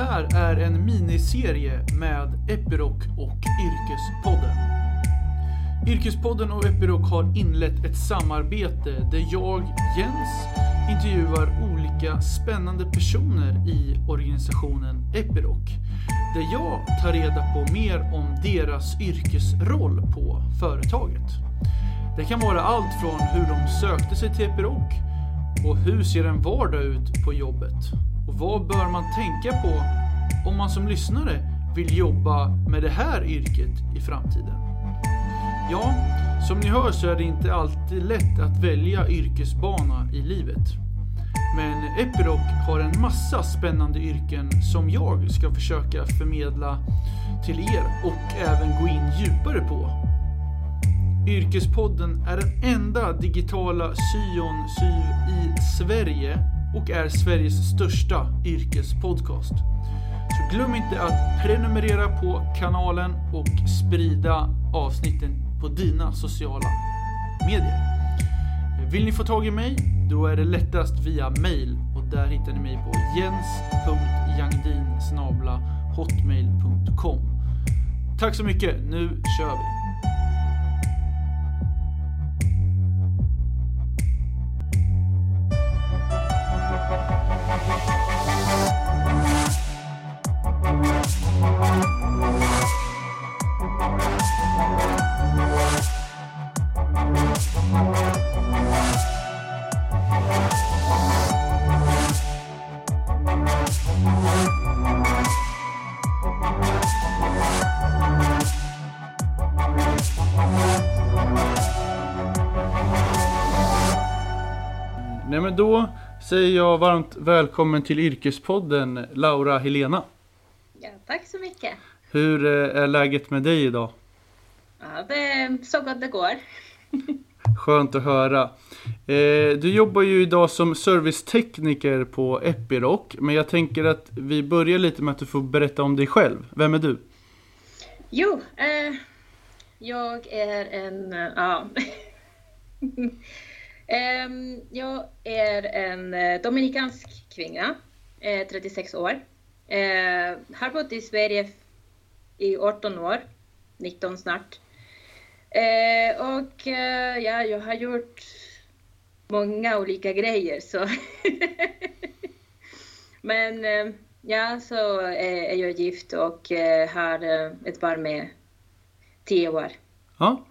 här är en miniserie med Epiroc och Yrkespodden. Yrkespodden och Epiroc har inlett ett samarbete där jag, Jens, intervjuar olika spännande personer i organisationen Epiroc. Där jag tar reda på mer om deras yrkesroll på företaget. Det kan vara allt från hur de sökte sig till Epiroc och hur ser en vardag ut på jobbet? Vad bör man tänka på om man som lyssnare vill jobba med det här yrket i framtiden? Ja, som ni hör så är det inte alltid lätt att välja yrkesbana i livet. Men Epiroc har en massa spännande yrken som jag ska försöka förmedla till er och även gå in djupare på. Yrkespodden är den enda digitala syon syv i Sverige och är Sveriges största yrkespodcast. Så glöm inte att prenumerera på kanalen och sprida avsnitten på dina sociala medier. Vill ni få tag i mig? Då är det lättast via mail och där hittar ni mig på jens.jangdin hotmail.com Tack så mycket, nu kör vi! Då säger jag varmt välkommen till Yrkespodden Laura Helena. Ja, tack så mycket. Hur eh, är läget med dig idag? Ja, det är så gott det går. Skönt att höra. Eh, du jobbar ju idag som servicetekniker på Epiroc, men jag tänker att vi börjar lite med att du får berätta om dig själv. Vem är du? Jo, eh, jag är en... eh, Ja. Ehm, jag är en eh, dominikansk kvinna, eh, 36 år. Ehm, har bott i Sverige i 18 år, 19 snart. Ehm, och eh, ja, jag har gjort många olika grejer. Så Men ja, så är jag gift och har ett barn med 10 år. Ja,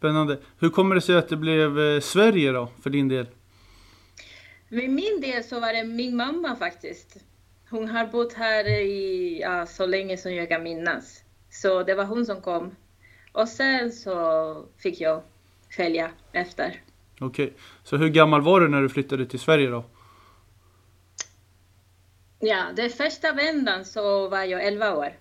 spännande. Hur kommer det sig att det blev eh, Sverige då, för din del? För min del så var det min mamma faktiskt. Hon har bott här i, ja, så länge som jag kan minnas. Så det var hon som kom. Och sen så fick jag följa efter. Okej, så hur gammal var du när du flyttade till Sverige då? Ja, den första vändan så var jag 11 år.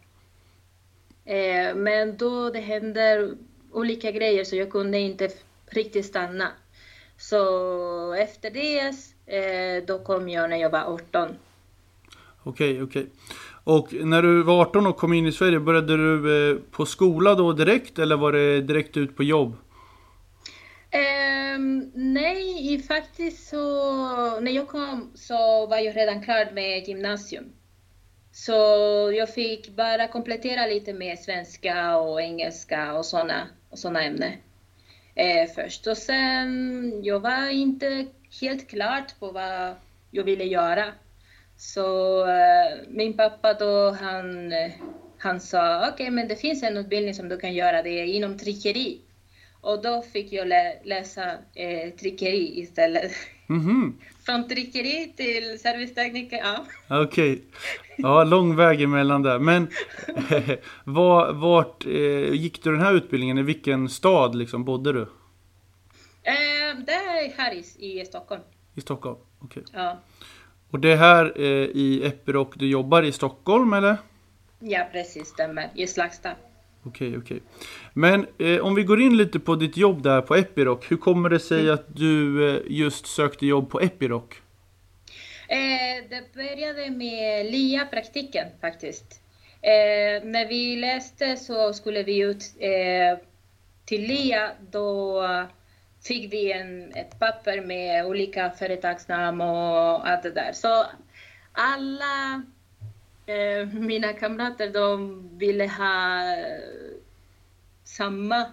Eh, men då det hände olika grejer så jag kunde inte riktigt stanna. Så efter det eh, då kom jag när jag var 18. Okej, okej. Och när du var 18 och kom in i Sverige, började du eh, på skola då direkt eller var det direkt ut på jobb? Ehm, nej, i faktiskt så när jag kom så var jag redan klar med gymnasium. Så jag fick bara komplettera lite med svenska och engelska och sådana och såna ämnen eh, först. Och sen, jag var inte helt klart på vad jag ville göra. Så eh, min pappa då, han, han sa okej, men det finns en utbildning som du kan göra, det är inom tryckeri. Och då fick jag lä läsa eh, tryckeri istället. Mhm, Från tryckeri till servicetekniker, ja. okej. Ja, lång väg emellan där. Men var, vart eh, gick du den här utbildningen? I vilken stad liksom bodde du? Eh, det är här i, i Stockholm. I Stockholm? Okej. Ja. Och det är här eh, i Epiroc du jobbar i Stockholm eller? ja, precis, stämmer. I Slagsta. Okej, okej. Men eh, om vi går in lite på ditt jobb där på Epiroc. Hur kommer det sig att du eh, just sökte jobb på Epiroc? Eh, det började med LIA-praktiken faktiskt. Eh, när vi läste så skulle vi ut eh, till LIA. Då fick vi en, ett papper med olika företagsnamn och allt det där. Så alla mina kamrater de ville ha samma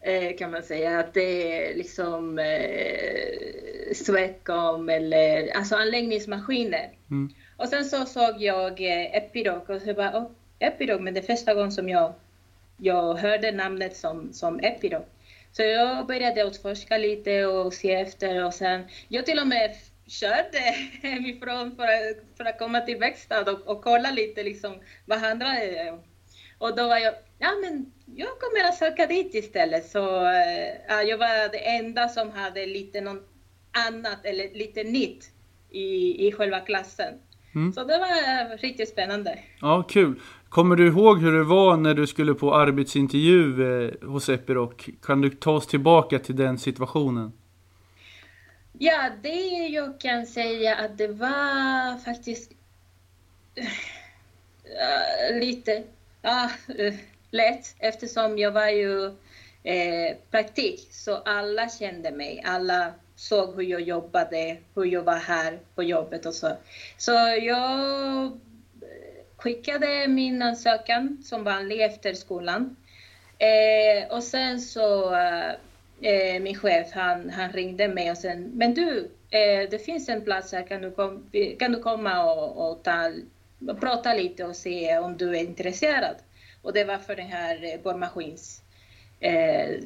eh, kan man säga. Att det är liksom eh, Swedcom eller alltså anläggningsmaskiner. Mm. Och sen så såg jag eh, Epiroc och så bara, oh, Epiroc, men det är första gången som jag, jag hörde namnet som, som Epiroc. Så jag började utforska lite och se efter och sen, jag till och med körde hemifrån för, för att komma till verkstad och, och kolla lite liksom vad handlar det om. Och då var jag, ja men jag kommer att söka dit istället. Så äh, jag var det enda som hade lite något annat eller lite nytt i, i själva klassen. Mm. Så det var riktigt spännande. Ja, kul. Kommer du ihåg hur det var när du skulle på arbetsintervju eh, hos Epiroc? Kan du ta oss tillbaka till den situationen? Ja, det jag kan säga att det var faktiskt uh, lite uh, lätt eftersom jag var ju eh, praktik så alla kände mig. Alla såg hur jag jobbade, hur jag var här på jobbet och så. Så jag eh, skickade min ansökan som vanlig efter skolan. Eh, och sen så eh, min chef han, han ringde mig och sen, men du, eh, det finns en plats här, kan du, kom, kan du komma och, och ta, prata lite och se om du är intresserad? Och det var för den här eh, borrmaskins eh,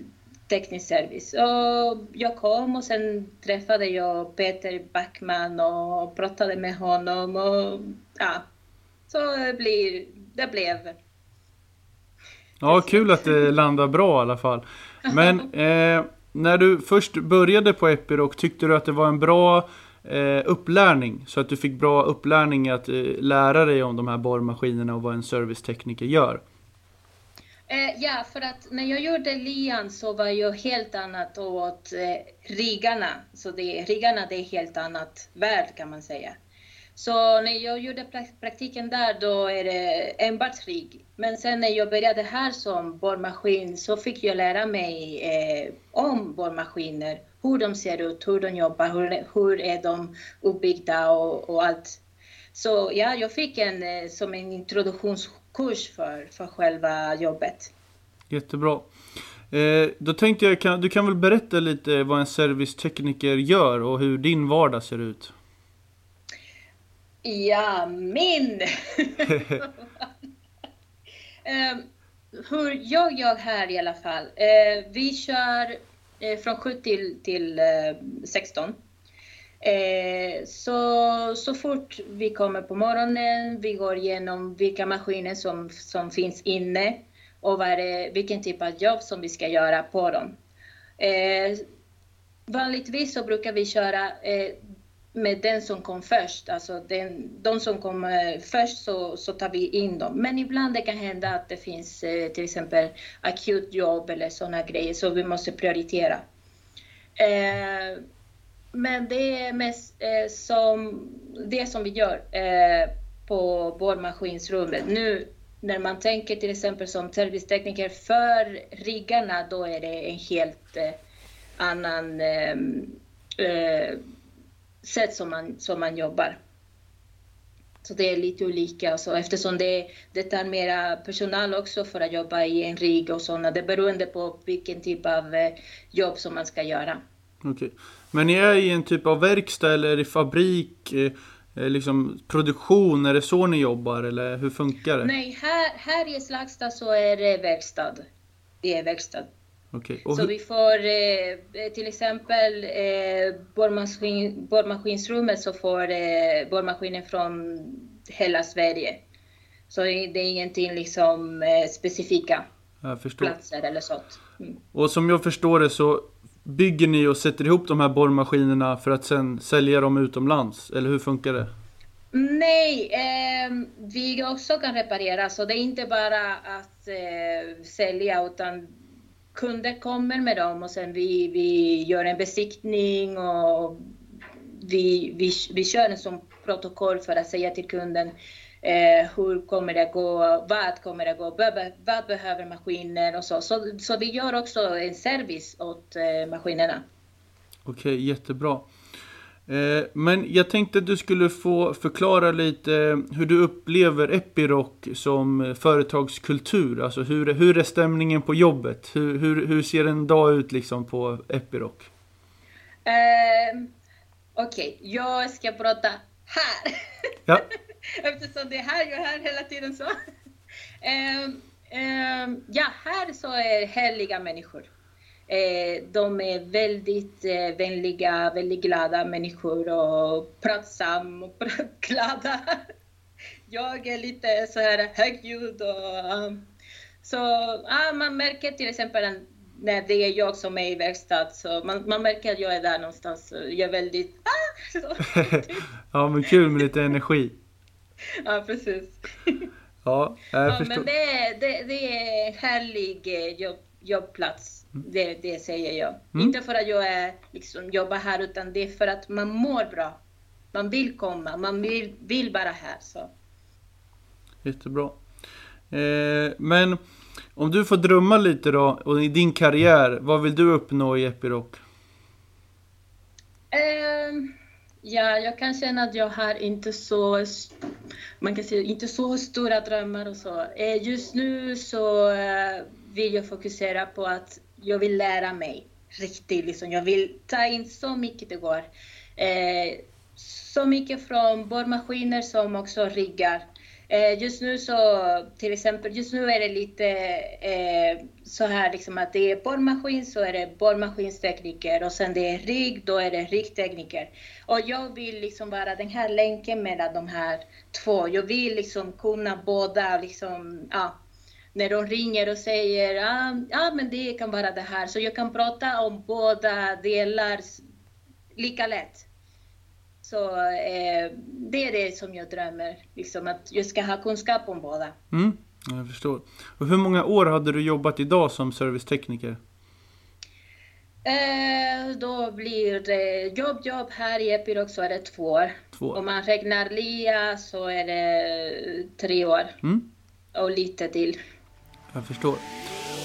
teknisk service. Och jag kom och sen träffade jag Peter Backman och pratade med honom och ja, så det, blir, det blev... Ja, kul att det landar bra i alla fall. Men eh, när du först började på Epiroc, tyckte du att det var en bra eh, upplärning? Så att du fick bra upplärning att eh, lära dig om de här borrmaskinerna och vad en servicetekniker gör? Eh, ja, för att när jag gjorde lian så var jag helt annat åt eh, riggarna. Så det, riggarna det är helt annat värld kan man säga. Så när jag gjorde praktiken där då är det enbart krig. Men sen när jag började här som borrmaskin så fick jag lära mig eh, om borrmaskiner, hur de ser ut, hur de jobbar, hur, hur är de uppbyggda och, och allt. Så ja, jag fick en eh, som en introduktionskurs för, för själva jobbet. Jättebra. Eh, då tänkte jag, kan, du kan väl berätta lite vad en servicetekniker gör och hur din vardag ser ut? Ja, min! eh, hur jag gör här i alla fall. Eh, vi kör eh, från 7 till, till 16. Eh, så, så fort vi kommer på morgonen, vi går igenom vilka maskiner som, som finns inne och vad det, vilken typ av jobb som vi ska göra på dem. Vanligtvis så brukar vi köra eh, med den som kom först, alltså den, de som kom eh, först så, så tar vi in dem. Men ibland det kan hända att det finns eh, till exempel akut jobb eller sådana grejer, så vi måste prioritera. Eh, men det är mest eh, som, det som vi gör eh, på borrmaskinsrummet. Nu när man tänker till exempel som servicetekniker för riggarna, då är det en helt eh, annan eh, eh, sätt som man, som man jobbar. Så det är lite olika. Så eftersom det, det tar mera personal också för att jobba i en rigg och sådana. Det är beroende på vilken typ av eh, jobb som man ska göra. Okej. Men ni är i en typ av verkstad eller i fabrik? Eh, eh, liksom produktion, är det så ni jobbar eller hur funkar det? Nej, här, här i Slagsta så är det verkstad. Det är verkstad. Okay. Så hur... vi får eh, till exempel eh, borrmaskin, borrmaskinsrummet så får eh, borrmaskiner från hela Sverige. Så det är ingenting liksom eh, specifika platser eller sånt. Mm. Och som jag förstår det så bygger ni och sätter ihop de här borrmaskinerna för att sen sälja dem utomlands? Eller hur funkar det? Nej, eh, vi också kan reparera, så det är inte bara att eh, sälja utan kunder kommer med dem och sen vi, vi gör en besiktning och vi, vi, vi kör en sån protokoll för att säga till kunden eh, hur kommer det gå, vad kommer det gå, vad, vad behöver maskiner och så. så. Så vi gör också en service åt eh, maskinerna. Okej, jättebra. Eh, men jag tänkte att du skulle få förklara lite hur du upplever Epiroc som företagskultur. Alltså hur, hur är stämningen på jobbet? Hur, hur, hur ser en dag ut liksom på Epiroc? Uh, Okej, okay. jag ska prata här. Ja. Eftersom det är här jag är här hela tiden så. Uh, uh, ja, här så är härliga människor. Eh, de är väldigt eh, vänliga, väldigt glada människor och pratsamma och glada. Jag är lite så här högljudd och um, så ah, man märker till exempel när det är jag som är i verkstad så man, man märker att jag är där någonstans. Jag är väldigt ah! Så, ja men kul med lite energi. ja precis. ja, jag ja, förstår. Men det, det, det är en härlig eh, jobb, jobbplats det, det säger jag. Mm. Inte för att jag är, liksom, jobbar här, utan det är för att man mår bra. Man vill komma, man vill, vill vara här. Så. Jättebra. Eh, men om du får drömma lite då, och i din karriär, vad vill du uppnå i Epiroc? Eh, ja, jag kan känna att jag har inte så, man kan säga, inte så stora drömmar och så. Eh, just nu så eh, vill jag fokusera på att jag vill lära mig riktigt. Liksom. Jag vill ta in så mycket det går. Eh, så mycket från borrmaskiner som också riggar. Eh, just nu så, till exempel, just nu är det lite eh, så här liksom att det är borrmaskin så är det borrmaskinstekniker och sen det är rigg, då är det riggtekniker. Och jag vill liksom vara den här länken mellan de här två. Jag vill liksom kunna båda liksom, ja, när de ringer och säger ja, ah, men det kan vara det här. Så jag kan prata om båda delar lika lätt. Så eh, det är det som jag drömmer, liksom att jag ska ha kunskap om båda. Mm, jag förstår. Och hur många år hade du jobbat idag som servicetekniker? Eh, då blir det jobb, jobb här i Epiroc så är det två år. Två. Om man räknar LIA så är det tre år. Mm. Och lite till. Jag förstår.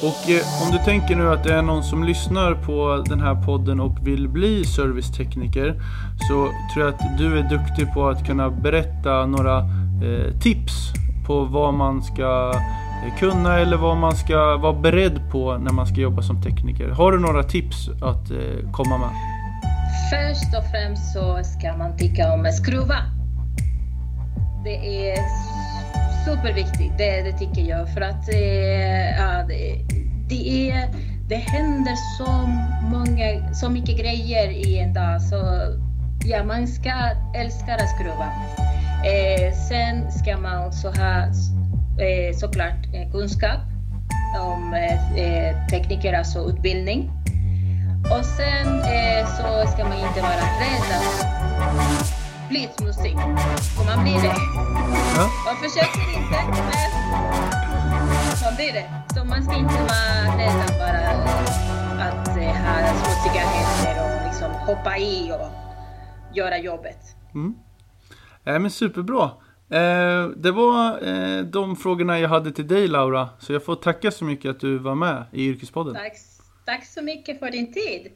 Och eh, om du tänker nu att det är någon som lyssnar på den här podden och vill bli servicetekniker så tror jag att du är duktig på att kunna berätta några eh, tips på vad man ska eh, kunna eller vad man ska vara beredd på när man ska jobba som tekniker. Har du några tips att eh, komma med? Först och främst så ska man tycka om att skruva. Det är superviktigt, det, det tycker jag. För att eh, ja, det, det, är, det händer så, många, så mycket grejer i en dag. Så ja, man ska älska att skruva. Eh, sen ska man också ha eh, såklart eh, kunskap om eh, eh, tekniker, alltså utbildning. Och sen eh, så ska man inte vara rädd att blitzmusik. För man blir det. Försöker inte, men man blir det. Så man ska inte vara rädd bara att eh, ha smutsiga händer och liksom hoppa i och göra jobbet. Mm. Äh, men superbra. Eh, det var eh, de frågorna jag hade till dig Laura. Så jag får tacka så mycket att du var med i Yrkespodden. Tack, tack så mycket för din tid.